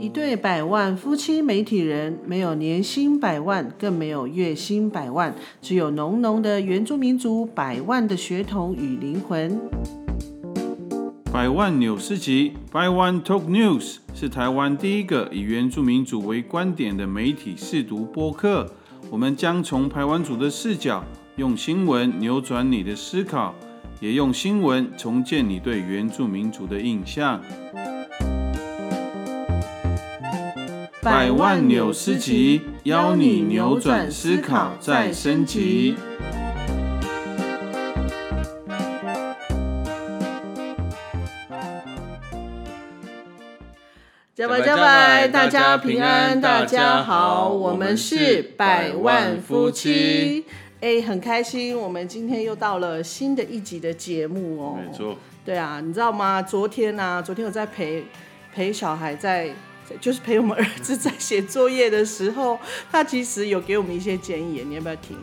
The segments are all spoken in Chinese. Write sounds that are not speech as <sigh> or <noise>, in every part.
一对百万夫妻媒体人，没有年薪百万，更没有月薪百万，只有浓浓的原住民族百万的血统与灵魂。百万纽斯集，By One Talk News 是台湾第一个以原住民族为观点的媒体试读播客。我们将从台湾族的视角，用新闻扭转你的思考，也用新闻重建你对原住民族的印象。百万纽斯集，邀你扭转思考，再升级。加白加白，大家平安，大家好，我们是百万夫妻。哎，很开心，我们今天又到了新的一集的节目哦。没错，对啊，你知道吗？昨天呢，昨天我在陪陪小孩在，就是陪我们儿子在写作业的时候，他其实有给我们一些建议，你要不要听？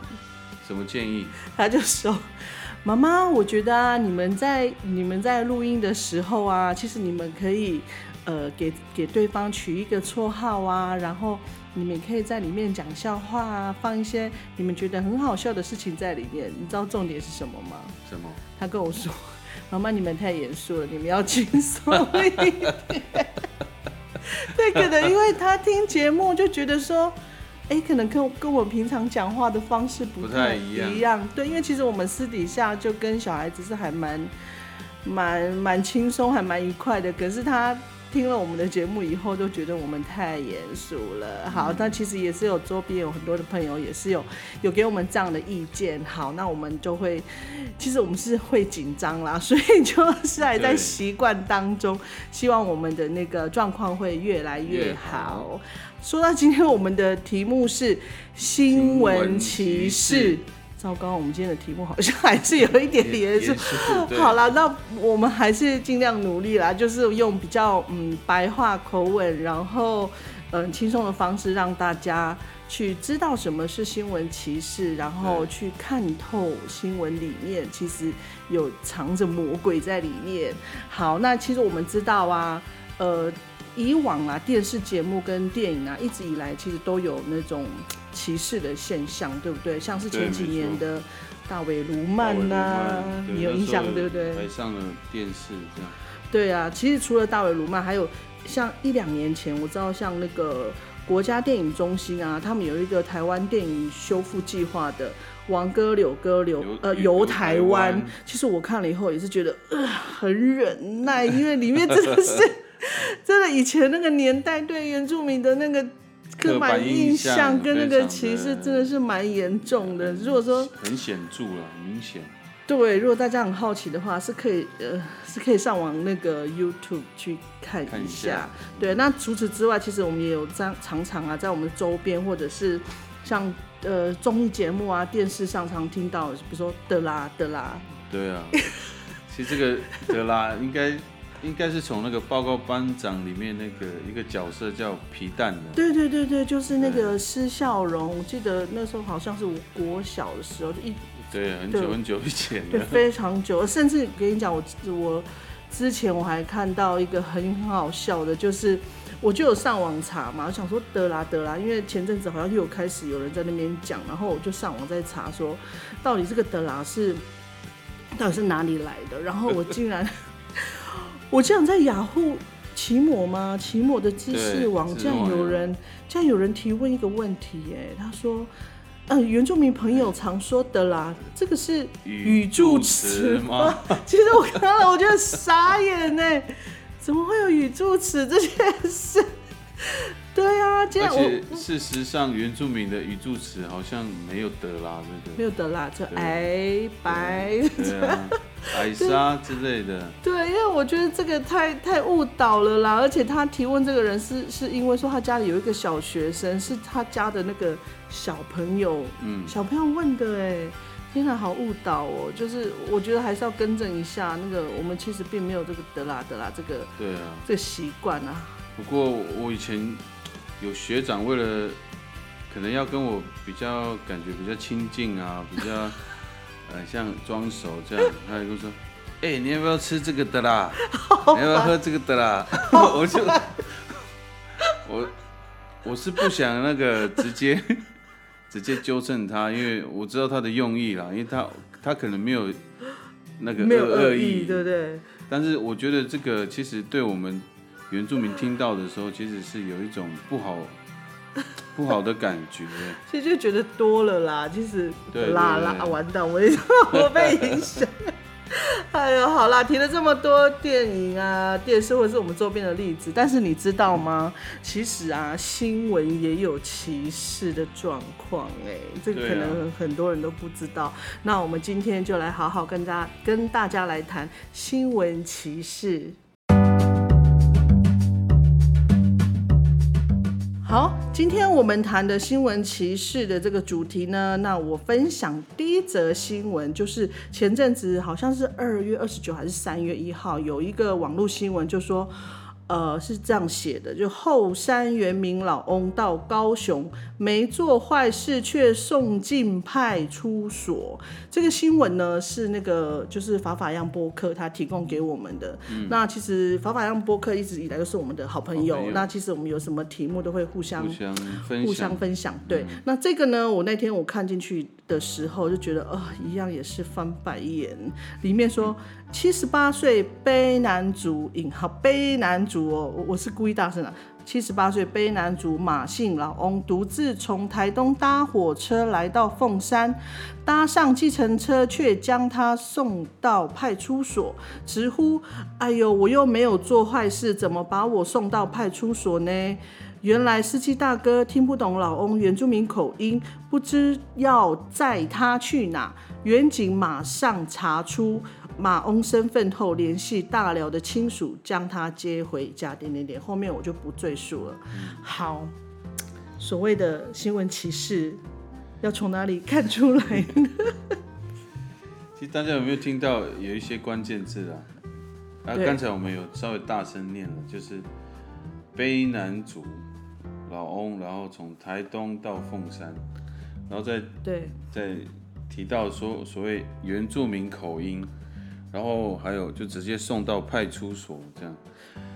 什么建议？他就说：“妈妈，我觉得啊，你们在你们在录音的时候啊，其实你们可以。”呃，给给对方取一个绰号啊，然后你们可以在里面讲笑话啊，放一些你们觉得很好笑的事情在里面。你知道重点是什么吗？什么？他跟我说：“妈妈，你们太严肃了，你们要轻松一点。<laughs> ” <laughs> 对，可能因为他听节目就觉得说，哎，可能跟跟我平常讲话的方式不太一样。对，因为其实我们私底下就跟小孩子是还蛮蛮蛮轻松，还蛮愉快的。可是他。听了我们的节目以后，都觉得我们太严肃了。好，那其实也是有周边有很多的朋友也是有有给我们这样的意见。好，那我们就会，其实我们是会紧张啦，<laughs> 所以就是还在习惯当中。希望我们的那个状况会越来越好。说到今天，我们的题目是新闻歧视。糟糕，我们今天的题目好像还是有一点严肃。好了，那我们还是尽量努力啦，就是用比较嗯白话口吻，然后嗯轻松的方式，让大家去知道什么是新闻歧视，然后去看透新闻里面其实有藏着魔鬼在里面。好，那其实我们知道啊，呃，以往啊电视节目跟电影啊，一直以来其实都有那种。歧视的现象，对不对？像是前几年的大卫卢曼呐，你有印象对不对？还上了电视这样。对啊，其实除了大卫卢曼，还有像一两年前，我知道像那个国家电影中心啊，他们有一个台湾电影修复计划的王哥柳哥柳呃游台湾。其实我看了以后也是觉得呃很忍耐，因为里面真的是 <laughs> 真的以前那个年代对原住民的那个。刻板印象跟那个歧视真的是蛮严重的。如果说很显著了，明显。对，如果大家很好奇的话，是可以呃，是可以上网那个 YouTube 去看一下。对，那除此之外，其实我们也有常常常啊，在我们周边或者是像呃综艺节目啊、电视上常听到，比如说德拉德拉。对啊，其实这个德拉应该。应该是从那个报告班长里面那个一个角色叫皮蛋的。对对对对，就是那个施笑荣。我记得那时候好像是我国小的时候，就一对很久很久以前，对非常久。甚至跟你讲，我我之前我还看到一个很很好笑的，就是我就有上网查嘛，我想说得啦得啦，因为前阵子好像又有开始有人在那边讲，然后我就上网在查说，到底这个德拉是到底是哪里来的？然后我竟然。我这样在雅虎奇摩吗？奇摩的知识网，这样有人，这样有人提问一个问题，哎，他说，嗯，原住民朋友常说的啦，这个是语助词吗？<laughs> 其实我看了，我觉得傻眼呢，怎么会有语助词这件事？<laughs> 对啊，而且事实上，原住民的语助词好像没有的啦那个，没有的啦，就哎白。海沙之类的，对，因为我觉得这个太太误导了啦，而且他提问这个人是是因为说他家里有一个小学生，是他家的那个小朋友，嗯，小朋友问的，哎，天哪，好误导哦，就是我觉得还是要更正一下，那个我们其实并没有这个德拉德拉这个，对啊，这个习惯啊。不过我以前有学长为了可能要跟我比较感觉比较亲近啊，比较。呃，像装熟这样，他就说：“ <laughs> 哎，你要不要吃这个的啦？你要不要喝这个的啦？” <laughs> 我就 <laughs> 我我是不想那个直接直接纠正他，因为我知道他的用意啦，因为他他可能没有那个没有恶恶意，对不对？但是我觉得这个其实对我们原住民听到的时候，其实是有一种不好 <laughs> 不好的感觉。其实就觉得多了啦，其实对啦啦，完蛋，我也我被影响。<laughs> 哎呦，好啦，提了这么多电影啊、电视或者是我们周边的例子，但是你知道吗？其实啊，新闻也有歧视的状况，哎，这个可能很多人都不知道。那我们今天就来好好跟大家跟大家来谈新闻歧视。好，今天我们谈的新闻歧视的这个主题呢，那我分享第一则新闻，就是前阵子好像是二月二十九还是三月一号，有一个网络新闻就说。呃，是这样写的，就后山原民老翁到高雄，没做坏事却送进派出所。这个新闻呢是那个就是法法样播客他提供给我们的。那其实法法样播客一直以来都是我们的好朋友。朋友那其实我们有什么题目都会互相互相分享相，分享。对，那这个呢，我那天我看进去的时候就觉得，啊、一样也是翻白眼。里面说七十八岁卑男主引号卑男主哦，我是故意大声的。七十八岁卑男主马姓老翁独自从台东搭火车来到凤山，搭上计程车却将他送到派出所，直呼：“哎呦，我又没有做坏事，怎么把我送到派出所呢？”原来司机大哥听不懂老翁原住民口音，不知要载他去哪。远景马上查出马翁身份后，联系大寮的亲属将他接回家。点点点，后面我就不赘述了。好，所谓的新闻歧视，要从哪里看出来呢？<laughs> 其实大家有没有听到有一些关键字啊？啊，刚才我们有稍微大声念了，就是卑南族老翁，然后从台东到凤山，然后再对再提到说所谓原住民口音，然后还有就直接送到派出所这样。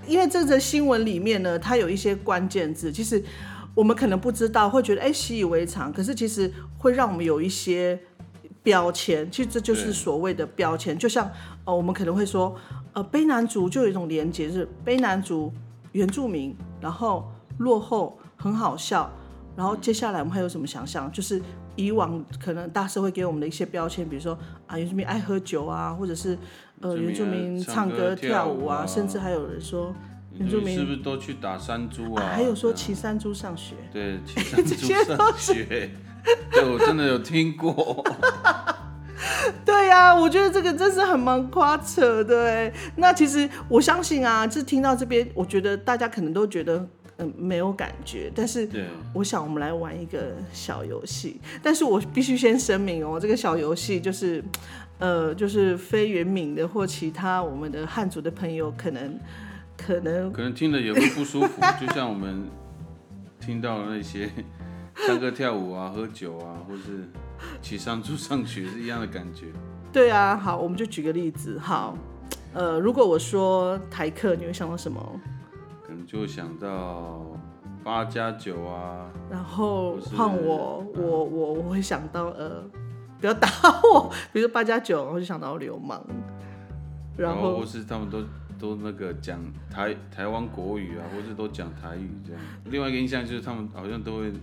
因为这则新闻里面呢，它有一些关键字，其实我们可能不知道，会觉得哎习以为常，可是其实会让我们有一些标签，其实这就是所谓的标签。就像呃，我们可能会说，呃，卑南族就有一种连结，是卑南族原住民，然后落后，很好笑。然后接下来我们还有什么想象？就是以往可能大社会给我们的一些标签，比如说啊原住民爱喝酒啊，或者是呃原原住住民民唱歌跳跳舞舞啊，啊甚至还有人说原住民是不是都去打山猪啊？啊，还有说骑山猪上学。<laughs> 对 <laughs> 骑山猪上学，<laughs> 对我真的有听过。对呀、我觉得这个真是很蛮夸扯的哎。那其实我相信啊，就是听到这边，我觉得大家可能都觉得嗯没有感觉，但是，我想我们来玩一个小游戏，但是我必须先声明哦，这个小游戏就是，呃，就是非原名的或其他我们的汉族的朋友可能可能可能听了也会不舒服，<laughs> 就像我们听到那些 <laughs> 唱歌跳舞啊、喝酒啊，或是骑山猪上学是一样的感觉。对啊。好，我们就举个例子，好，呃，如果我说台客，你会想到什么？就会想到八加九啊，然后换我，我我我会想到呃，不要打我，比如说八加九，我就想到流氓，然后或是他们都都那个讲台台湾国语啊，或是都讲台语这样。另外一个印象就是他们好像都会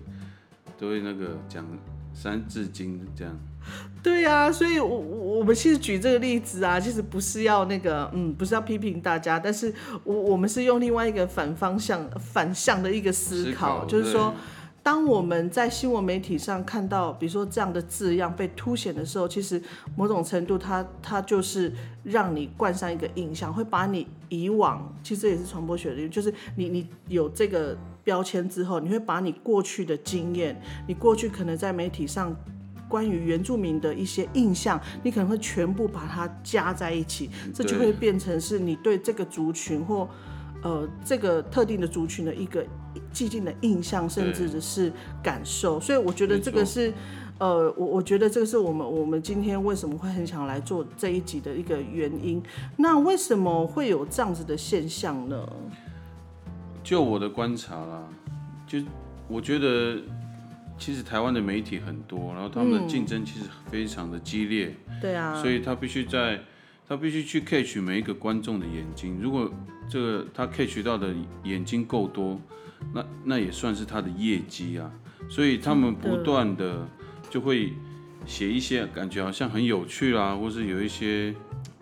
都会那个讲三字经这样。<laughs> 对呀、所以我我我们其实举这个例子啊，其实不是要那个嗯，不是要批评大家，但是我我们是用另外一个反方向反向的一个思考，就是说。当我们在新闻媒体上看到，比如说这样的字样被凸显的时候，其实某种程度它它就是让你冠上一个印象，会把你以往其实这也是传播学的，就是你你有这个标签之后，你会把你过去的经验，你过去可能在媒体上关于原住民的一些印象，你可能会全部把它加在一起，这就会变成是你对这个族群或呃这个特定的族群的一个既定的印象，甚至是感受。所以我觉得这个是。呃，我我觉得这个是我们我们今天为什么会很想来做这一集的一个原因。那为什么会有这样子的现象呢？就我的观察啦，就我觉得其实台湾的媒体很多，然后他们的竞争其实非常的激烈，对啊，所以他必须在他必须去 catch 每一个观众的眼睛。如果这个他 catch 到的眼睛够多，那那也算是他的业绩啊。所以他们不断的就会写一些感觉好像很有趣啦，或是有一些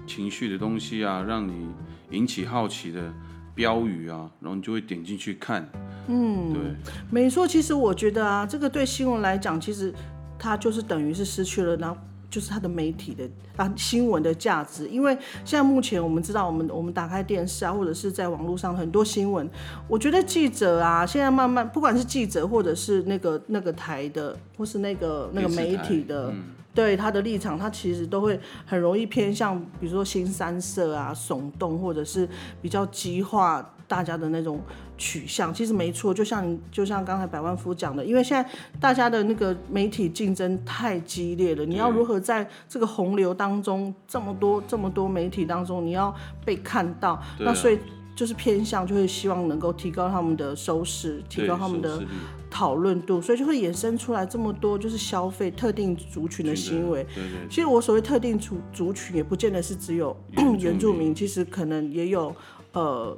情绪的东西啊，让你引起好奇的标语啊，然后你就会点进去看。嗯，对，没错。其实我觉得啊，这个对新闻来讲，其实它就是等于是失去了然后。就是它的媒体的啊新闻的价值，因为现在目前我们知道，我们我们打开电视啊，或者是在网络上很多新闻，我觉得记者啊，现在慢慢不管是记者或者是那个那个台的，或是那个那个媒体的，对他的立场，他其实都会很容易偏向，比如说新三色啊、耸动，或者是比较激化。大家的那种取向。其实没错，就像就像刚才百万夫讲的，因为现在大家的那个媒体竞争太激烈了，你要如何在这个洪流当中，这么多这么多媒体当中，你要被看到，那所以就是偏向就会希望能够提高他们的收视，提高他们的讨论度，所以就会衍生出来这么多就是消费特定族群的行为。其实我所谓特定族族群，也不见得是只有原住民，<clears throat> 其实可能也有呃。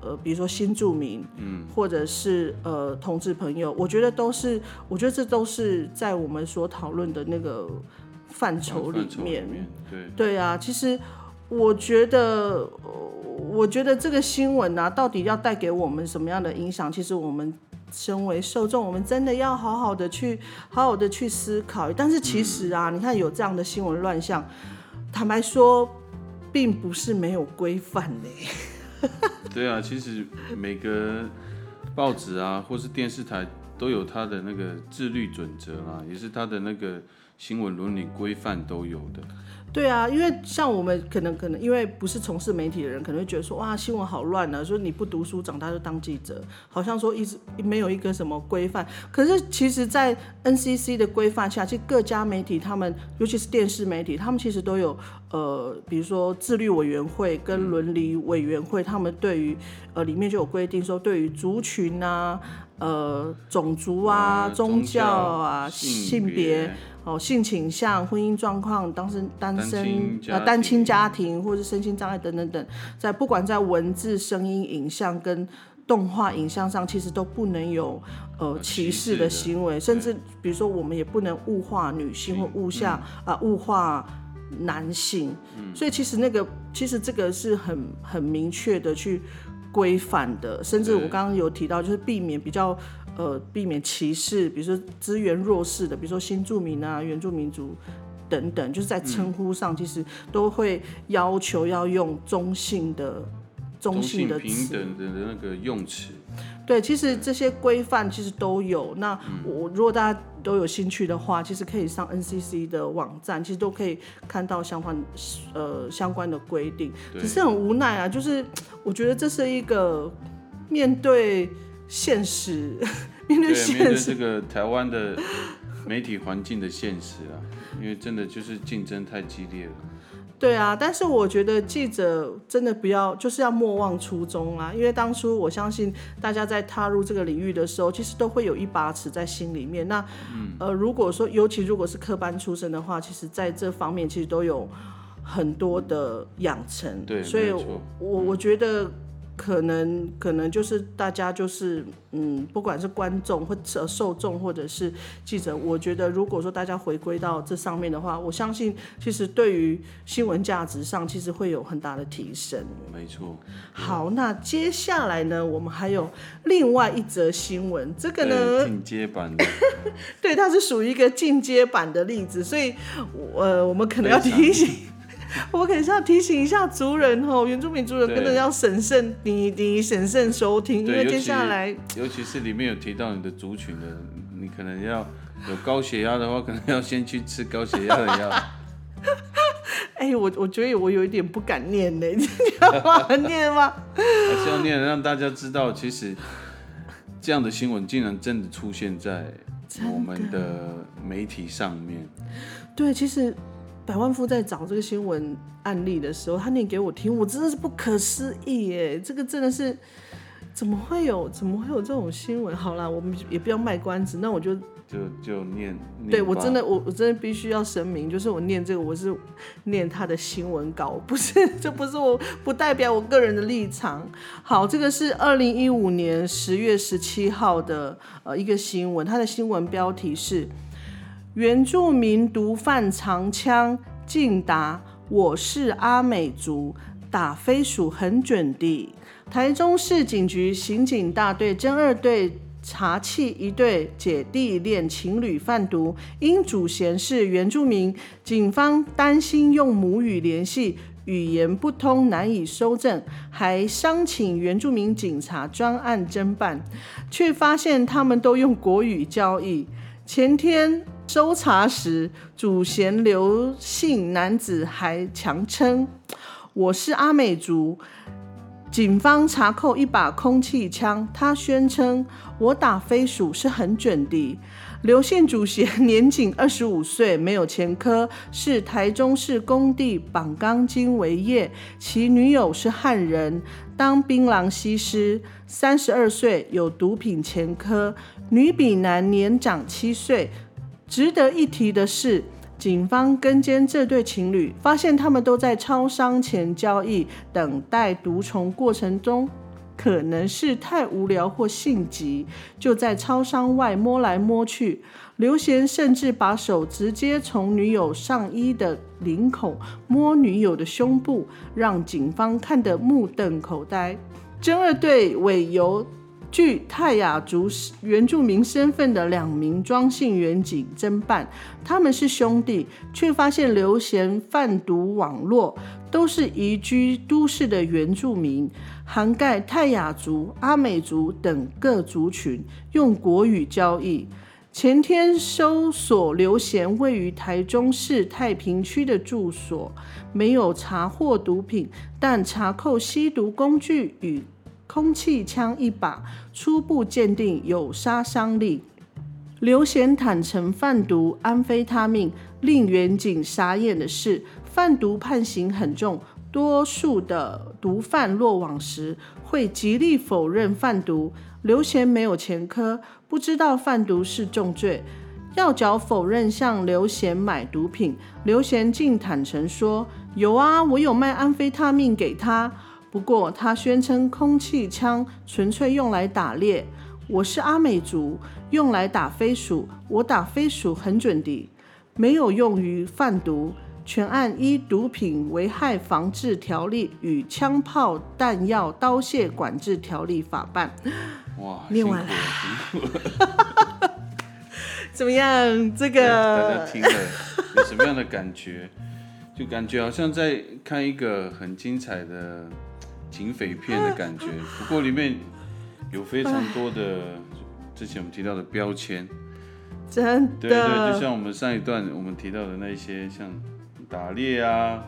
呃，比如说新住民，嗯，或者是呃同志朋友，我觉得都是，我觉得这都是在我们所讨论的那个范畴里面。对对啊，其实我觉得，我觉得这个新闻啊，到底要带给我们什么样的影响？其实我们身为受众，我们真的要好好的去，好好的去思考。但是其实啊，你看有这样的新闻乱象，坦白说，并不是没有规范的。对啊，其实每个报纸啊，或是电视台都有它的那个自律准则啊，也是它的那个新闻伦理规范都有的。对啊，因为像我们可能可能因为不是从事媒体的人，可能会觉得说哇新闻好乱啊，说你不读书长大就当记者，好像说一直没有一个什么规范。可是其实，在 NCC 的规范下，其实各家媒体他们，尤其是电视媒体，他们其实都有呃，比如说自律委员会跟伦理委员会，他们对于呃里面就有规定说，对于族群啊、呃种族啊、宗教啊、性别。哦，性倾向、婚姻状况、当身单身呃单亲家庭，或者是身心障碍等等等，在不管在文字、声音、影像跟动画影像上，其实都不能有呃歧视的行为，甚至比如说我们也不能物化女性或物下啊物化男性。所以其实那个其实这个是很很明确的去规范的，甚至我刚刚有提到，就是避免比较。呃，避免歧视，比如说资源弱势的，比如说新住民啊、原住民族等等，就是在称呼上其实都会要求要用中性的、中性的平等的那个用词。对，其实这些规范其实都有。那我如果大家都有兴趣的话，其实可以上 NCC 的网站，其实都可以看到相关呃相关的规定。只是很无奈啊，就是我觉得这是一个面对。现实，<laughs> 面对现实，面对这个台湾的媒体环境的现实啊，因为真的就是竞争太激烈了。对啊，但是我觉得记者真的不要，就是要莫忘初衷啊。因为当初我相信大家在踏入这个领域的时候，其实都会有一把尺在心里面。那呃，如果说尤其如果是科班出身的话，其实在这方面其实都有很多的养成。对，所以我我觉得。可能可能就是大家就是嗯，不管是观众或者受众或者是记者，我觉得如果说大家回归到这上面的话，我相信其实对于新闻价值上其实会有很大的提升。没错。好，那接下来呢，我们还有另外一则新闻，这个呢进阶版的，<laughs> 对，它是属于一个进阶版的例子，所以呃，我们可能要提醒。<laughs> 我可是要提醒一下族人哦，原住民族人真的要审慎，你你审慎收听，因为接下来，尤其是里面有提到你的族群的，你可能要有高血压的话，可能要先去吃高血压的药。<laughs> 哎，我我觉得我有一点不敢念呢，<laughs> 你要念吗？还是要念，让大家知道，其实这样的新闻竟然真的出现在我们的媒体上面。对，其实。百万富在找这个新闻案例的时候，他念给我听，我真的是不可思议耶！这个真的是，怎么会有怎么会有这种新闻？好啦，我们也不要卖关子，那我就就就念。对我真的，我我真的必须要声明，就是我念这个，我是念他的新闻稿，不是，这不是我不代表我个人的立场。好，这个是二零一五年十月十七号的呃一个新闻，它的新闻标题是原住民毒贩长枪尽打我是阿美族，打飞鼠很准的。台中市警局刑警大队侦二队查缉一对姐弟恋情侣贩毒，因主嫌是原住民，警方担心用母语联系，语言不通难以收证，还商请原住民警察专案侦办，却发现他们都用国语交易。前天搜查时，主嫌刘姓男子还强称：“我是阿美族。”警方查扣一把空气枪，他宣称我打飞鼠是很准的。刘姓主嫌年仅二十五岁，没有前科，是台中市工地绑钢筋为业。其女友是汉人，当槟榔西施，三十二岁，有毒品前科。女比男年长七岁。值得一提的是。警方跟监这对情侣，发现他们都在超商前交易，等待毒虫过程中，可能是太无聊或性急，就在超商外摸来摸去。刘贤甚至把手直接从女友上衣的领口摸女友的胸部，让警方看得目瞪口呆。真二队委由。据泰雅族原住民身份的两名庄姓员警侦办，他们是兄弟，却发现刘贤贩毒网络都是移居都市的原住民，涵盖泰雅族、阿美族等各族群，用国语交易。前天搜索刘贤位于台中市太平区的住所，没有查获毒品，但查扣吸毒工具与。空气枪一把，初步鉴定有杀伤力。刘贤坦承贩毒安非他命，令远警傻眼的是，贩毒判刑很重，多数的毒贩落网时会极力否认贩毒。刘贤没有前科，不知道贩毒是重罪，要缴否认向刘贤买毒品。刘贤竟坦诚说：“有啊，我有卖安非他命给他。”不过，他宣称空气枪纯粹用来打猎。我是阿美族，用来打飞鼠。我打飞鼠很准的，没有用于贩毒。全案依毒品危害防治条例与枪炮弹药刀械管制条例法办。哇，念完了，怎么样？这个大家听了有什么样的感觉？<laughs> 就感觉好像在看一个很精彩的。警匪片的感觉，不过里面有非常多的之前我们提到的标签，真的，对对，就像我们上一段我们提到的那些，像打猎啊，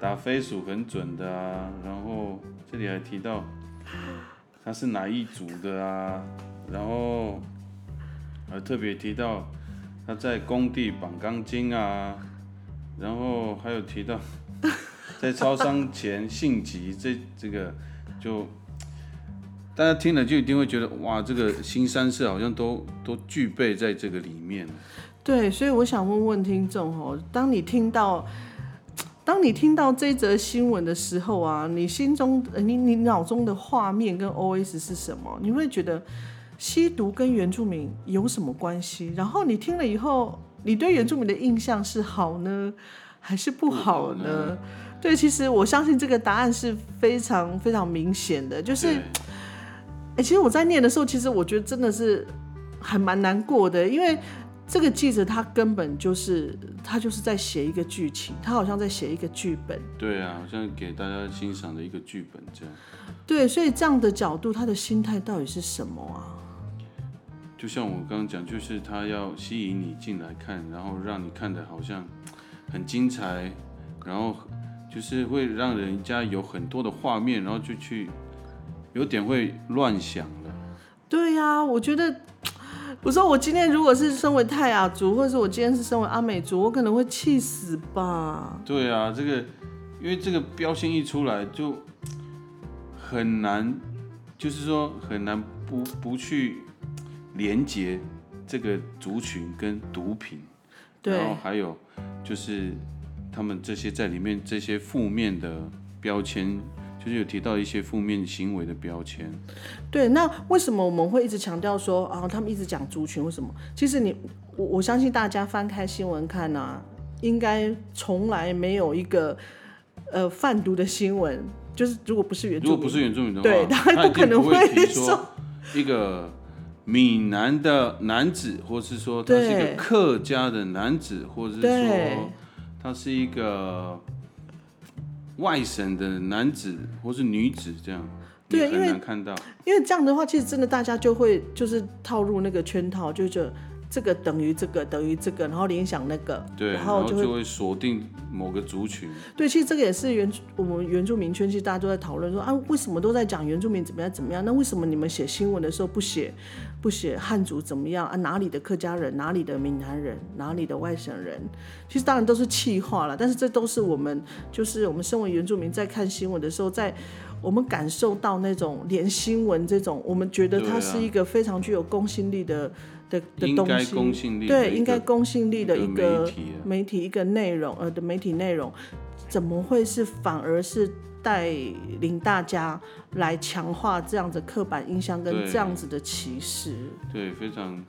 打飞鼠很准的啊，然后这里还提到他是哪一族的啊，然后还特别提到他在工地绑钢筋啊，然后还有提到。在超商前性急，这这个就大家听了就一定会觉得哇，这个新三色好像都都具备在这个里面。对，所以我想问问听众哦，当你听到当你听到这则新闻的时候啊，你心中你你脑中的画面跟 OS 是什么？你会觉得吸毒跟原住民有什么关系？然后你听了以后，你对原住民的印象是好呢，还是不好呢？对，其实我相信这个答案是非常非常明显的，就是，哎，其实我在念的时候，其实我觉得真的是还蛮难过的，因为这个记者他根本就是他就是在写一个剧情，他好像在写一个剧本。对啊，好像给大家欣赏的一个剧本这样。对，所以这样的角度，他的心态到底是什么啊？就像我刚刚讲，就是他要吸引你进来看，然后让你看的好像很精彩，然后。就是会让人家有很多的画面，然后就去有点会乱想了。对呀，我觉得，<tsk> 我说我今天如果是身为泰雅族，或者是我今天是身为阿美族，我可能会气死吧。对啊，这个因为这个标签一出来，就很难就是说很难不不去连接这个族群跟毒品，然后还有就是他们这些在里面这些负面的标签，就是有提到一些负面行为的标签。对。那为什么我们会一直强调说啊，他们一直讲族群？为什么？其实你我我相信大家翻开新闻看啊，应该从来没有一个呃贩毒的新闻，就是如果不是原住民，如果不是原住民的话，对他不可能不会说一个闽南的男子，或是说他是一个客家的男子，或者是对说他是一个外省的男子或是女子，这样对因为难看到。因为这样的话，其实真的大家就会就是套入那个圈套，就觉得这个等于这个等于这个，然后联想那个，对，然后就会锁定某个族群。对，其实这个也是原我们原住民圈，其实大家都在讨论说啊，为什么都在讲原住民怎么样怎么样？那为什么你们写新闻的时候不写不写汉族怎么样啊？哪里的客家人，哪里的闽南人，哪里的外省人？其实当然都是气话了，但是这都是我们就是我们身为原住民在看新闻的时候，在我们感受到那种连新闻这种，我们觉得它是一个非常具有公信力的的的应该东西，公信力对，应该公信力的一个媒体啊。媒体一个内容，呃的媒体内容，怎么会是反而是带领大家来强化这样子刻板印象跟这样子的歧视？对，非常。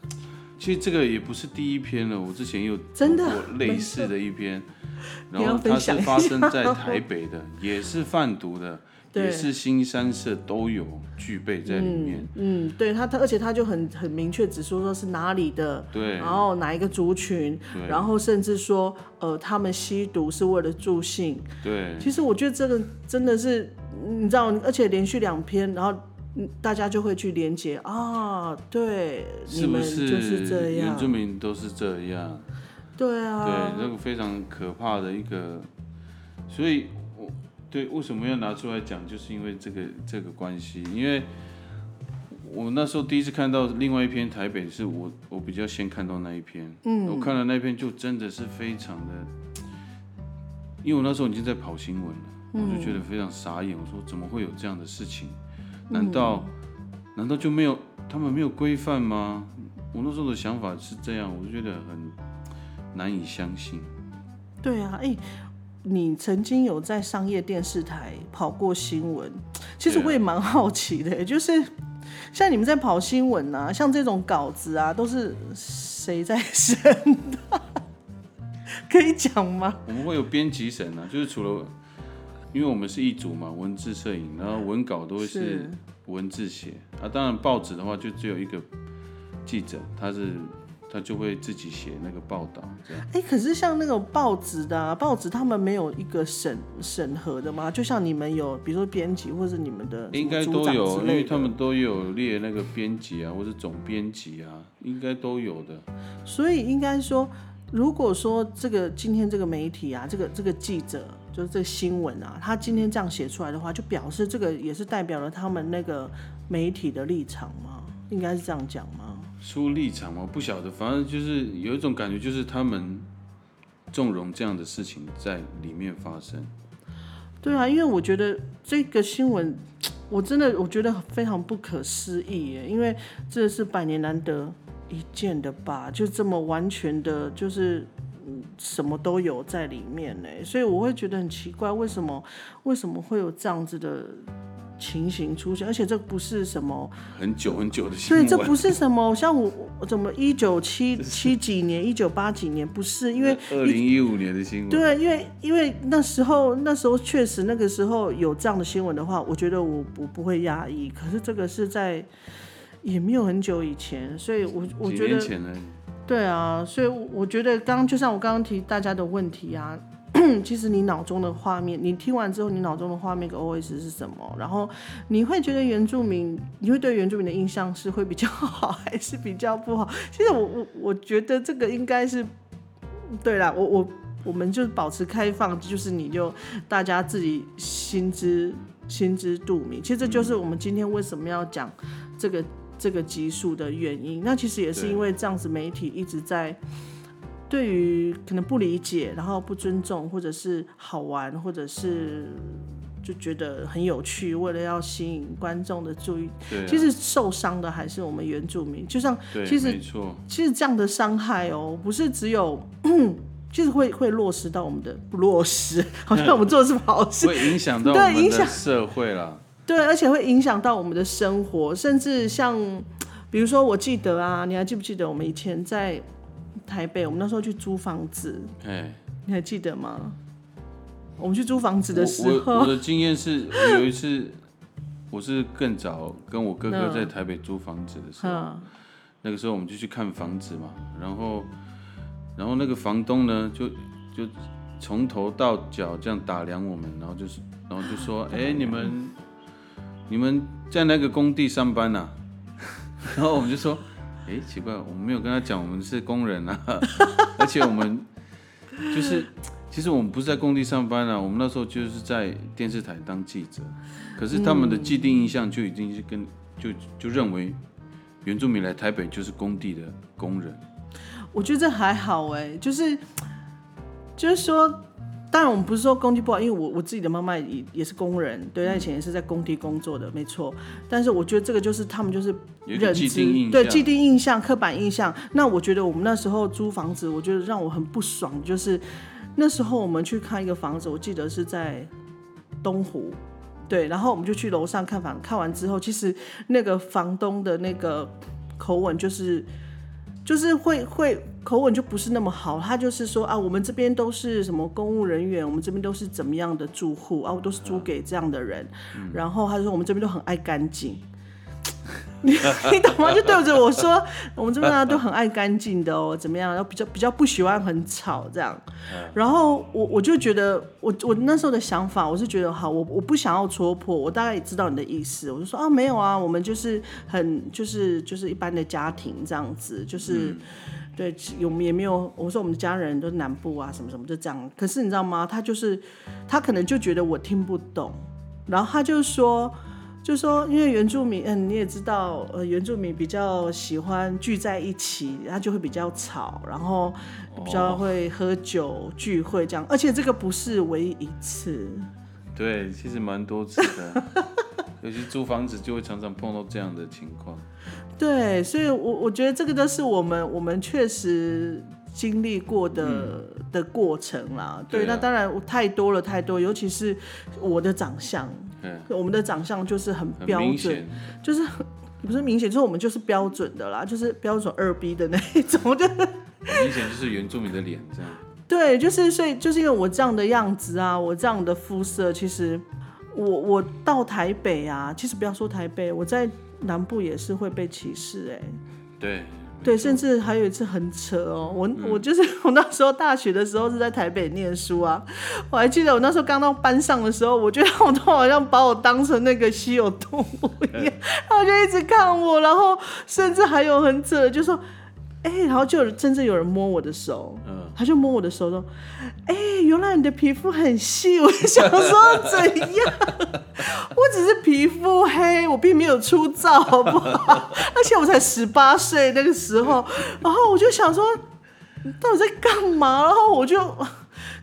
其实这个也不是第一篇了，我之前有真的？类似的一篇，<laughs> 然后它是发生在 <laughs> 台北的，也是贩毒的，对也是新三社都有具备在里面。嗯，对他，他而且他就很很明确指出说是哪里的，对然后哪一个族群，对然后甚至说呃他们吸毒是为了助兴。对其实我觉得这个真的是，你知道，而且连续两篇，然后嗯大家就会去连接啊，对，你们是不是就是这样原住，民都是这样？对啊，对，那个非常可怕的一个，所以我对为什么要拿出来讲，就是因为这个这个关系，因为我那时候第一次看到另外一篇台北，是我我比较先看到那一篇，嗯，我看了那篇就真的是非常的，因为我那时候已经在跑新闻了，我就觉得非常傻眼，我说怎么会有这样的事情？难道、难道就没有他们没有规范吗？我那时候的想法是这样，我就觉得很难以相信。对啊，哎、你曾经有在商业电视台跑过新闻，<tsk> 其实我也蛮好奇的，<laughs> 就是像你们在跑新闻啊，像这种稿子啊，都是谁在审的？<laughs> 可以讲吗？我们会有编辑审啊，就是除了，因为我们是一组嘛，文字摄影，然后文稿都会是是文字写啊。当然报纸的话，就只有一个记者，他是他就会自己写那个报道，这样。哎、可是像那种报纸的、啊、报纸，他们没有一个审审核的吗？就像你们有，比如说编辑或者你们的应该都有，因为他们都有列那个编辑啊，或者总编辑啊，应该都有的。所以应该说，如果说这个今天这个媒体啊，这个这个记者，就是这个新闻啊，他今天这样写出来的话，就表示这个也是代表了他们那个媒体的立场吗？应该是这样讲吗？出立场我，不晓得，反正就是有一种感觉，就是他们纵容这样的事情在里面发生。对啊，因为我觉得这个新闻，<tsk> 我真的我觉得非常不可思议耶，因为这是百年难得一见的吧，就这么完全的，就是嗯什么都有在里面呢，所以我会觉得很奇怪，为什么为什么会有这样子的情形出现？而且这不是什么，很久很久的新闻对，闻，这不是什么像我我怎么一九七 <laughs> 七几年、一九八几年不是，因为二零一五年的新闻。对，因为因为那时候那时候确实那个时候有这样的新闻的话，我觉得我我不会压抑。可是这个是在也没有很久以前，所以我我觉得对啊，所以我觉得刚刚就像我刚刚提大家的问题啊。<clears throat> 其实你脑中的画面，你听完之后，你脑中的画面跟 OS 是什么？然后你会觉得原住民，你会对原住民的印象是会比较好，还是比较不好？其实我我我觉得这个应该是，对啦，我我我们就保持开放，就是你就大家自己心知心知肚明。其实这就是我们今天为什么要讲这个这个集数的原因。那其实也是因为这样子，媒体一直在。对于可能不理解，然后不尊重，或者是好玩，或者是就觉得很有趣，为了要吸引观众的注意，啊，其实受伤的还是我们原住民。就像，其实，其实这样的伤害哦，不是只有，其实会会落实到我们的不落实，好像我们做的是好事，会影响 <laughs> 到我们的对影响社会啦。对，而且会影响到我们的生活，甚至像，比如说，我记得啊，你还记不记得我们以前在台北，我们那时候去租房子，哎，你还记得吗？我们去租房子的时候。我我，的经验是，我有一次，我是更早跟我哥哥嗯在台北租房子的时候，嗯，那个时候我们就去看房子嘛，然后，然后那个房东呢，就就从头到脚这样打量我们，然后就是，然后就说，哎、你们你们在那个工地上班呐、啊？<laughs> 然后我们就说，哎、奇怪，我们没有跟他讲我们是工人啊，<laughs> 而且我们就是。其实我们不是在工地上班啊，我们那时候就是在电视台当记者，可是他们的既定印象就已经是跟就就认为原住民来台北就是工地的工人，我觉得这还好哎，就是就是说，当然我们不是说工地不好，因为我我自己的妈妈也也是工人，对，她以前也是在工地工作的，没错。但是我觉得这个就是他们就是认知对既定印象、刻板印象。那我觉得我们那时候租房子，我觉得让我很不爽，就是那时候我们去看一个房子，我记得是在东湖。对，然后我们就去楼上看房，看完之后，其实那个房东的那个口吻就是，就是会会口吻就不是那么好，他就是说啊，我们这边都是什么公务人员，我们这边都是怎么样的住户啊，我都是租给这样的人，然后他就说我们这边都很爱干净。你 <laughs> 你懂吗？就对着我说，<laughs> 我们这边大家都很爱干净的哦，怎么样？然后比较比较不喜欢很吵这样。然后我我就觉得，我我那时候的想法，我是觉得好，我我不想要戳破，我大概也知道你的意思。我就说啊，没有啊，我们就是很就是就是一般的家庭这样子，就是。对，有也没有，我说我们的家人都是南部啊，什么什么就这样。可是你知道吗？他就是他可能就觉得我听不懂，然后他就说。就说，因为原住民，嗯，你也知道，呃，原住民比较喜欢聚在一起，他就会比较吵，然后比较会喝酒、聚会这样。而且这个不是唯一一次，对，其实蛮多次的，<laughs> 尤其租房子就会常常碰到这样的情况。对，所以我我觉得这个都是我们我们确实经历过的、的过程啦。对，那当然太多了，太多，尤其是我的长相，对，我们的长相就是很很标准，就是 <laughs> 不是明显，就是我们就是标准的啦，就是标准二 B 的那一种，<laughs> 就是很明显就是原住民的脸这样。对，就是所以就是因为我这样的样子啊，我这样的肤色，其实我我到台北啊，其实不要说台北，我在南部也是会被歧视哎、对，对，甚至还有一次很扯哦，我我就是 <laughs> 我那时候大学的时候是在台北念书啊，我还记得我那时候刚到班上的时候，我觉得我都好像把我当成那个稀有动物一样，<laughs> 然后就一直看我，然后甚至还有很扯，就说，哎、然后就有真正有人摸我的手，嗯，他就摸我的手说：“哎、原来你的皮肤很细。<laughs> ”我就想说怎样？我只是皮肤黑，我并没有粗糙，好不好？而且我才十八岁那个时候，然后我就想说，你到底在干嘛？然后我就，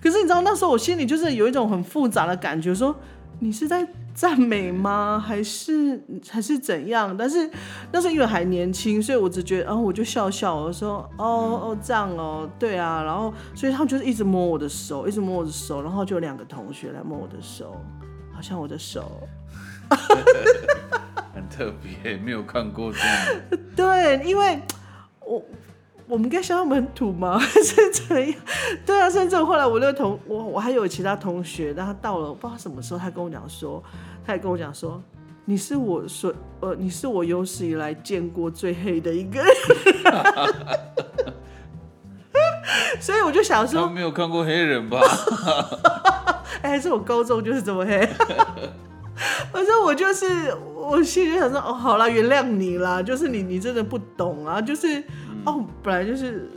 可是你知道那时候我心里就是有一种很复杂的感觉，说你是在赞美吗？还是还是怎样？但是那时候因为还年轻，所以我只觉得，然、后我就笑笑，我说，哦哦这样哦，对啊，然后所以他们就是一直摸我的手，一直摸我的手，然后就有两个同学来摸我的手，好像我的手，<laughs> 很特别，没有看过这样。<laughs> 对，因为我。我们该想他们很土吗？还 <laughs> 是怎样？对啊，甚至后来我那个同我我还有其他同学，然后到了不知道什么时候，他跟我讲说，他也跟我讲说，你是我所呃，你是我有史以来见过最黑的一个人。<laughs> 所以我就想说他，没有看过黑人吧？<laughs> 哎、还是我高中就是这么黑。<laughs> 反正我就是，我心里就想说，哦，好啦，原谅你啦，就是你，你真的不懂啊，就是，哦，本来就是，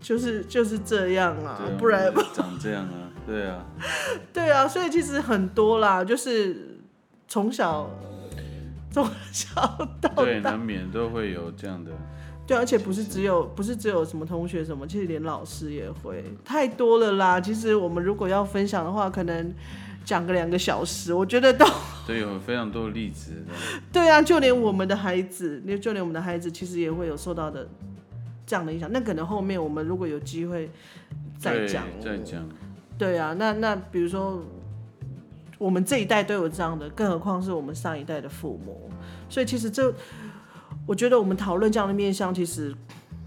就是就是这样啊，不然，长这样啊？对啊，<laughs> 对啊，所以其实很多啦，就是从小从小到对，大难，免都会有这样的。对，而且不是只有不是只有什么同学什么，其实连老师也会，太多了啦。其实我们如果要分享的话，可能讲个两个小时，我觉得都 <laughs> 对，有非常多的例子。<laughs> 对啊，就连我们的孩子，就连我们的孩子，其实也会有受到的这样的影响。那可能后面我们如果有机会再讲，再讲。对啊，那那比如说我们这一代都有这样的，更何况是我们上一代的父母。所以其实这，我觉得我们讨论这样的面向，其实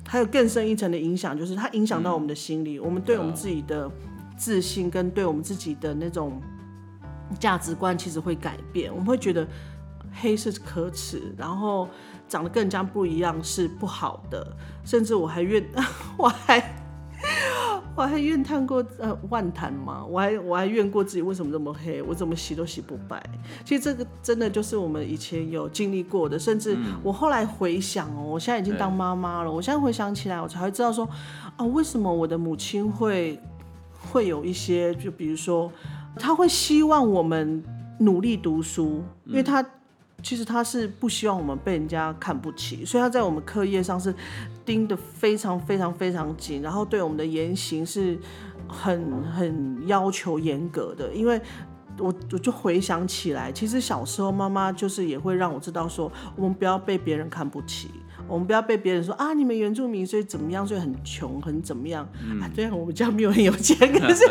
还有更深一层的影响，就是它影响到我们的心理，我们对我们自己的自信跟对我们自己的那种价值观，其实会改变。我们会觉得黑是可耻，然后长得更加不一样是不好的，甚至我还怨，<laughs> 我还。我还怨叹过呃万谈嘛，我还我还怨过自己为什么这么黑，我怎么洗都洗不白。其实这个真的就是我们以前有经历过的，甚至我后来回想哦，我现在已经当妈妈了，我现在回想起来，我才会知道说啊，为什么我的母亲会会有一些，就比如说，她会希望我们努力读书，因为他。其实他是不希望我们被人家看不起，所以他在我们课业上是盯得非常非常非常紧，然后对我们的言行是很很要求严格的。因为我我就回想起来，其实小时候妈妈就是也会让我知道说，我们不要被别人看不起。我们不要被别人说啊，你们原住民所以怎么样，所以很穷，很怎么样啊？虽然我们家没有很有钱，可是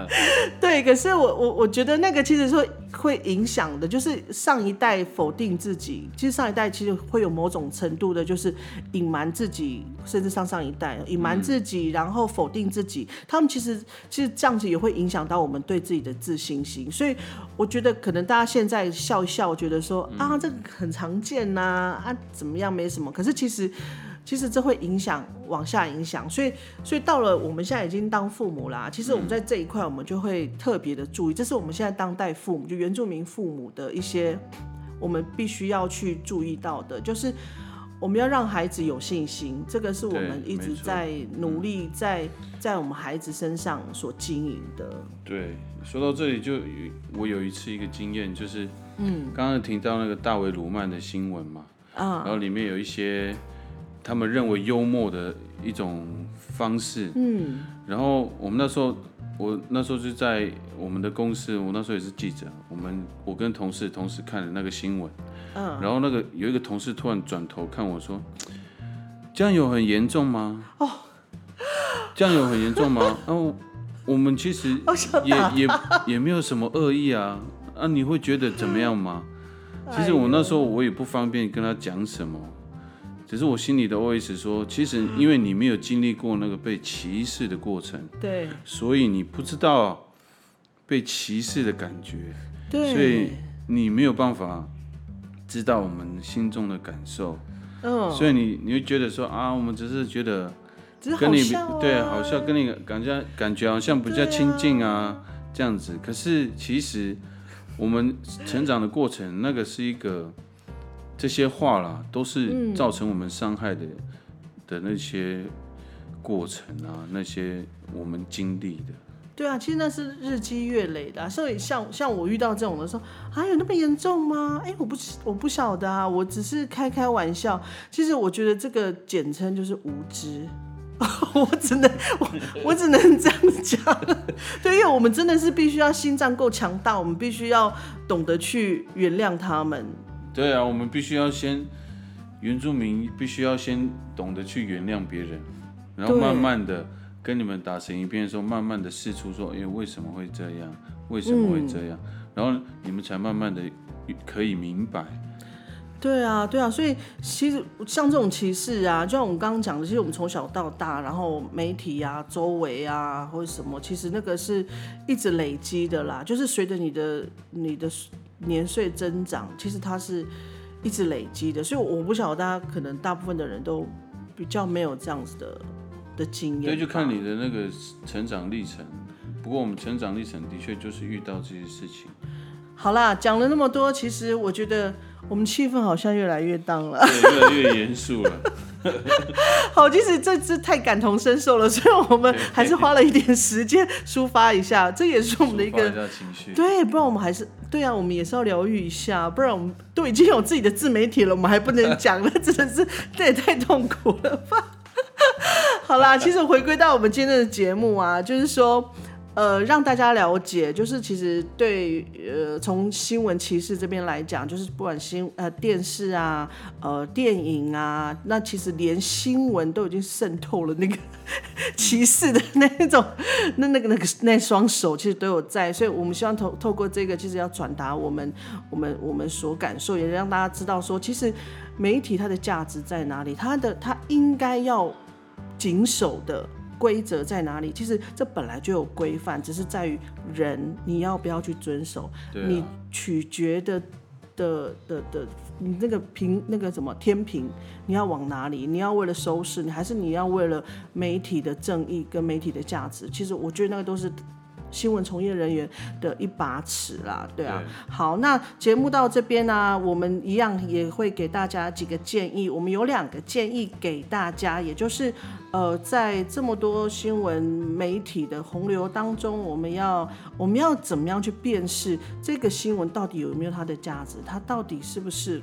<laughs> 对，可是我我我觉得那个其实说会影响的，就是上一代否定自己，其实上一代其实会有某种程度的，就是隐瞒自己，甚至上上一代隐瞒自己，然后否定自己，他们其实其实这样子也会影响到我们对自己的自信心。所以我觉得可能大家现在笑一笑，觉得说啊，这个很常见呐，啊怎么样没什么，可是其实，其实这会影响往下影响，所以，所以到了我们现在已经当父母啦，其实我们在这一块，我们就会特别的注意，这是我们现在当代父母，就原住民父母的一些，我们必须要去注意到的，就是我们要让孩子有信心，这个是我们一直在努力在在我们孩子身上所经营的。对，说到这里，就我有一次一个经验，就是，嗯，刚刚提到那个大卫鲁曼的新闻嘛。然后里面有一些他们认为幽默的一种方式，嗯，然后我们那时候，我那时候是在我们的公司，我那时候也是记者，我们我跟同事同时看了那个新闻，嗯，然后那个有一个同事突然转头看我说：“这样有很严重吗？”哦，这样有很严重吗？<laughs> 然后我们其实也也也没有什么恶意啊，啊，你会觉得怎么样吗？其实我那时候我也不方便跟他讲什么，只是我心里的 OS 说，其实因为你没有经历过那个被歧视的过程，对，所以你不知道被歧视的感觉，对，所以你没有办法知道我们心中的感受，嗯，所以你你会觉得说啊，我们只是觉得跟你对好像，跟你感觉感觉好像比较亲近啊这样子，可是其实。我们成长的过程，那个是一个这些话啦，都是造成我们伤害的的那些过程啊，那些我们经历的。对啊，其实那是日积月累的，所以像像我遇到这种的时候，啊，有那么严重吗？哎，我不我不晓得啊，我只是开开玩笑。其实我觉得这个简称就是无知。<laughs> 我只能我我只能这样讲，对，因为我们真的是必须要心脏够强大，我们必须要懂得去原谅他们。对啊，我们必须要先原住民必须要先懂得去原谅别人，然后慢慢的跟你们打成一片的时候，慢慢的试出说，哎，为什么会这样？为什么会这样？然后你们才慢慢的可以明白。对啊，对啊，所以其实像这种歧视啊，就像我们刚刚讲的，其实我们从小到大，然后媒体啊、周围啊或者什么，其实那个是一直累积的啦。就是随着你的你的年岁增长，其实它是一直累积的。所以我不晓得大家可能大部分的人都比较没有这样子的的经验。对，就看你的那个成长历程。不过我们成长历程的确就是遇到这些事情。好啦，讲了那么多，其实我觉得。我们气氛好像越来越淡了，对越来越严肃了。<laughs> 好，其实这次太感同身受了，所以我们还是花了一点时间抒发一下，这也是我们的一个情绪。对，不然我们还是对啊，我们也是要疗愈一下，不然我们都已经有自己的自媒体了，我们还不能讲了，<laughs> 真的是这也太痛苦了吧。<laughs> 好啦，其实回归到我们今天的节目啊，就是说。呃，让大家了解，就是其实对呃，从新闻歧视这边来讲，就是不管新呃电视啊、呃电影啊，那其实连新闻都已经渗透了那个 <laughs> 歧视的那种，那那个那个那双手其实都有在，所以我们希望透透过这个，其实要转达我们我们我们所感受，也让大家知道说，其实媒体它的价值在哪里，它的它应该要谨守的。规则在哪里？其实这本来就有规范，只是在于人你要不要去遵守。你取决的的的的，你那个平那个什么天平，你要往哪里？你要为了收视，你还是你要为了媒体的正义跟媒体的价值？其实我觉得那个都是。新闻从业人员的一把尺啦，对啊。好，那节目到这边呢，我们一样也会给大家几个建议。我们有两个建议给大家，也就是呃，在这么多新闻媒体的洪流当中，我们要我们要怎么样去辨识这个新闻到底有没有它的价值？它到底是不是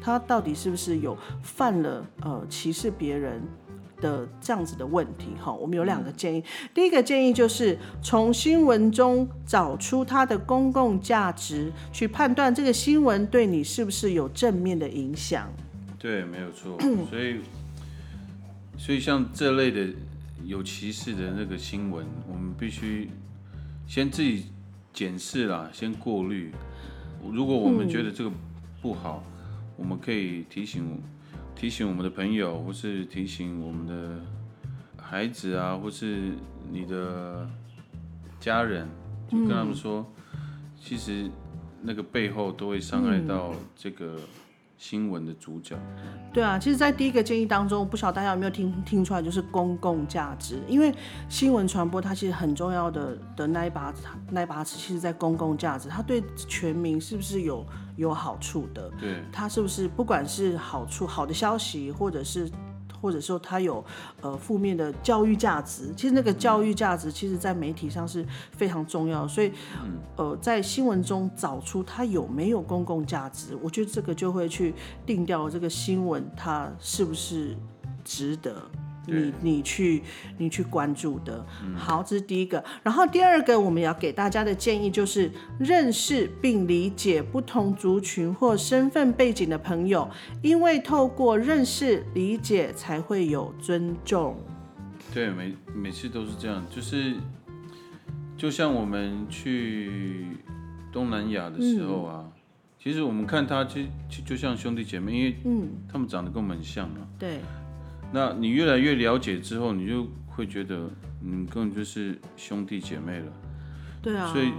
它到底是不是有犯了呃歧视别人？的这样子的问题，哈，我们有两个建议。第一个建议就是从新闻中找出它的公共价值，去判断这个新闻对你是不是有正面的影响。对，没有错。<clears throat> 所以，所以像这类的有歧视的那个新闻，我们必须先自己检视啦，先过滤。如果我们觉得这个不好，我们可以提醒。提醒我们的朋友，或是提醒我们的孩子啊，或是你的家人，就跟他们说，其实那个背后都会伤害到这个新闻的主角。对啊，其实，在第一个建议当中，不晓得大家有没有听听出来，就是公共价值，因为新闻传播它其实很重要的的那一把那一把尺，其实在公共价值，它对全民是不是有？有好处的，对，它是不是不管是好处好的消息，或者是或者说它有呃负面的教育价值，其实那个教育价值，其实在媒体上是非常重要，所以呃在新闻中找出它有没有公共价值，我觉得这个就会去定掉这个新闻它是不是值得。你你去你去关注的，好，这是第一个。然后第二个，我们要给大家的建议就是认识并理解不同族群或身份背景的朋友，因为透过认识理解才会有尊重。对，每每次都是这样，就是就像我们去东南亚的时候啊，其实我们看他就就就像兄弟姐妹，因为嗯，他们长得跟我们很像嘛。对。那你越来越了解之后，你就会觉得，嗯，根本就是兄弟姐妹了。对啊。所以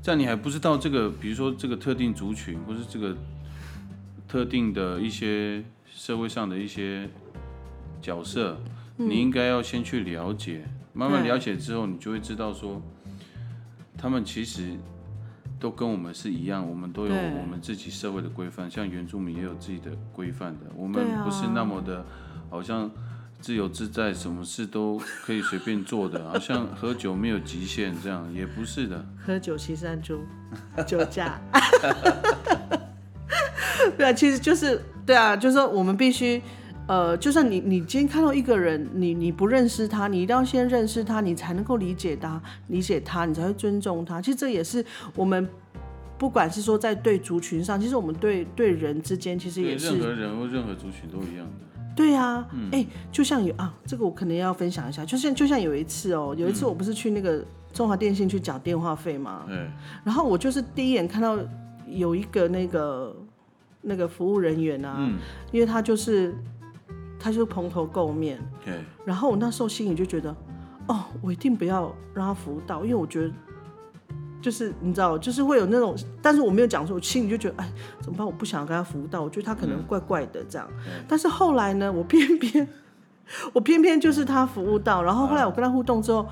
在你还不知道这个，比如说这个特定族群，或是这个特定的一些社会上的一些角色，你应该要先去了解。慢慢了解之后，你就会知道说，他们其实都跟我们是一样，我们都有我们自己社会的规范，像原住民也有自己的规范的，我们不是那么的。好像自由自在，什么事都可以随便做的，<laughs> 好像喝酒没有极限，这样也不是的。喝酒七三猪，酒驾。<laughs> 对啊，其实就是对啊，就是说我们必须，呃，就算你你今天看到一个人，你你不认识他，你一定要先认识他，你才能够理解他，理解他，你才会尊重他。其实这也是我们不管是说在对族群上，其实我们对对人之间，其实也是任何人或任何族群都一样的。对呀，哎，就像有啊，这个我可能要分享一下，就像就像有一次哦，有一次我不是去那个中华电信去缴电话费嘛，嗯，然后我就是第一眼看到有一个那个那个服务人员啊，嗯，因为他就是他就蓬头垢面，对，然后我那时候心里就觉得，哦，我一定不要让他服务到，因为我觉得。就是你知道，就是会有那种，但是我没有讲说，我心里就觉得，哎，怎么办？我不想跟他服务到，我觉得他可能怪怪的这样。但是后来呢，我偏 <laughs> 偏，我偏偏就是他服务到，然后后来我跟他互动之后，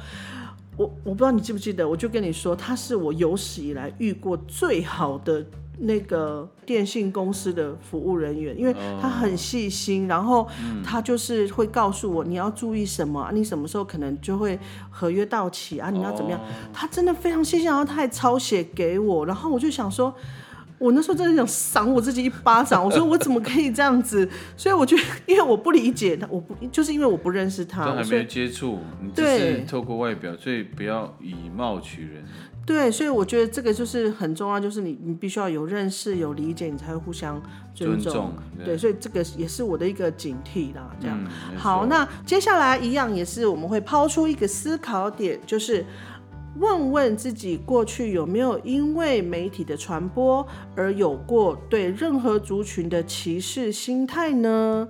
我我不知道你记不记得，我就跟你说，他是我有史以来遇过最好的。那个电信公司的服务人员，因为他很细心，然后他就是会告诉我你要注意什么，你什么时候可能就会合约到期啊，你要怎么样？他真的非常细心，然后他还抄写给我，然后我就想说，我那时候真的想赏我自己一巴掌。<laughs> 我说我怎么可以这样子？所以我觉得，因为我不理解他，我不就是因为我不认识他，都还没有接触，你只对是透过外表，所以不要以貌取人。对，所以我觉得这个就是很重要，就是你你必须要有认识、有理解，你才会互相尊重。尊重对，所以这个也是我的一个警惕啦。这样、嗯好，那接下来一样也是我们会抛出一个思考点，就是。问问自己过去有没有因为媒体的传播而有过对任何族群的歧视心态呢？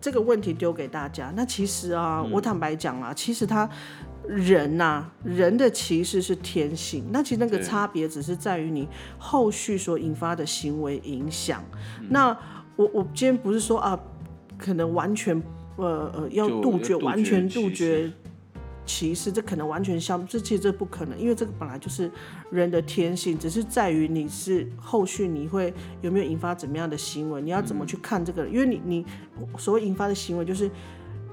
这个问题丢给大家。那其实啊，嗯。我坦白讲啊，其实他人呐、人的歧视是天性，那其实那个差别只是在于你后续所引发的行为影响。嗯。那我我今天不是说啊，可能完全呃呃要杜绝，完全杜歧绝视歧视，这可能完全消，这其实这不可能，因为这个本来就是人的天性，只是在于你是后续你会有没有引发怎么样的行为，你要怎么去看这个人，因为你你所谓引发的行为就是。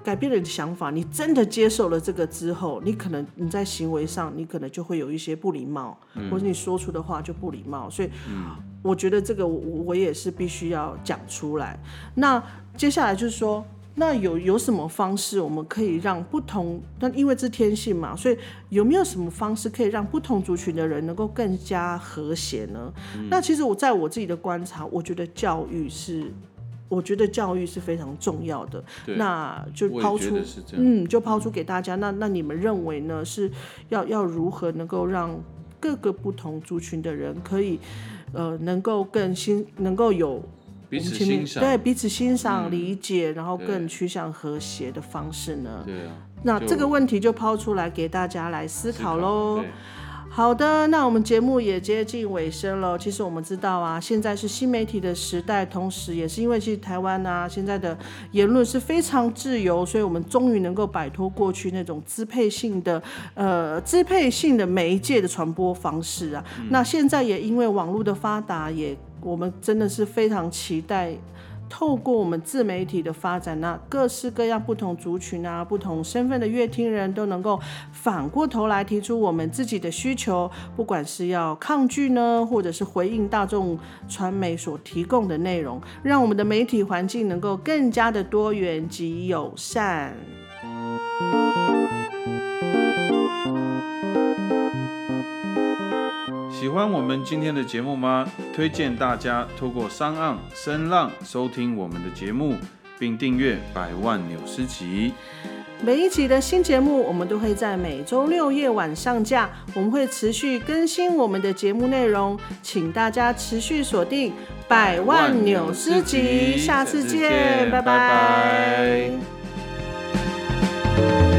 改变了你的想法，你真的接受了这个之后，你可能你在行为上，你可能就会有一些不礼貌，或者你说出的话就不礼貌，所以我觉得这个我我也是必须要讲出来。那接下来就是说，那有有什么方式我们可以让不同？那因为这是天性嘛，所以有没有什么方式可以让不同族群的人能够更加和谐呢？那其实我在我自己的观察，我觉得教育是。我觉得教育是非常重要的，那就抛出。嗯，就抛出给大家。那那你们认为呢？是要要如何能够让各个不同族群的人可以呃能够更新，能够有彼此我们前面欣赏，对彼此欣赏、嗯理解，然后更趋向和谐的方式呢？对啊，那这个问题就抛出来给大家来思考喽。对好的，那我们节目也接近尾声了。其实我们知道啊，现在是新媒体的时代，同时也是因为其实台湾啊现在的言论是非常自由，所以我们终于能够摆脱过去那种支配性的呃支配性的媒介的传播方式啊。那现在也因为网络的发达，也我们真的是非常期待。透过我们自媒体的发展，那各式各样不同族群啊、不同身份的乐听人都能够反过头来提出我们自己的需求，不管是要抗拒呢，或者是回应大众传媒所提供的内容，让我们的媒体环境能够更加的多元及友善。喜欢我们今天的节目吗？推荐大家透过商岸声浪收听我们的节目，并订阅百万纽斯集。每一集的新节目，我们都会在每周六夜晚上架。我们会持续更新我们的节目内容，请大家持续锁定百万纽斯集。下次见，拜拜拜拜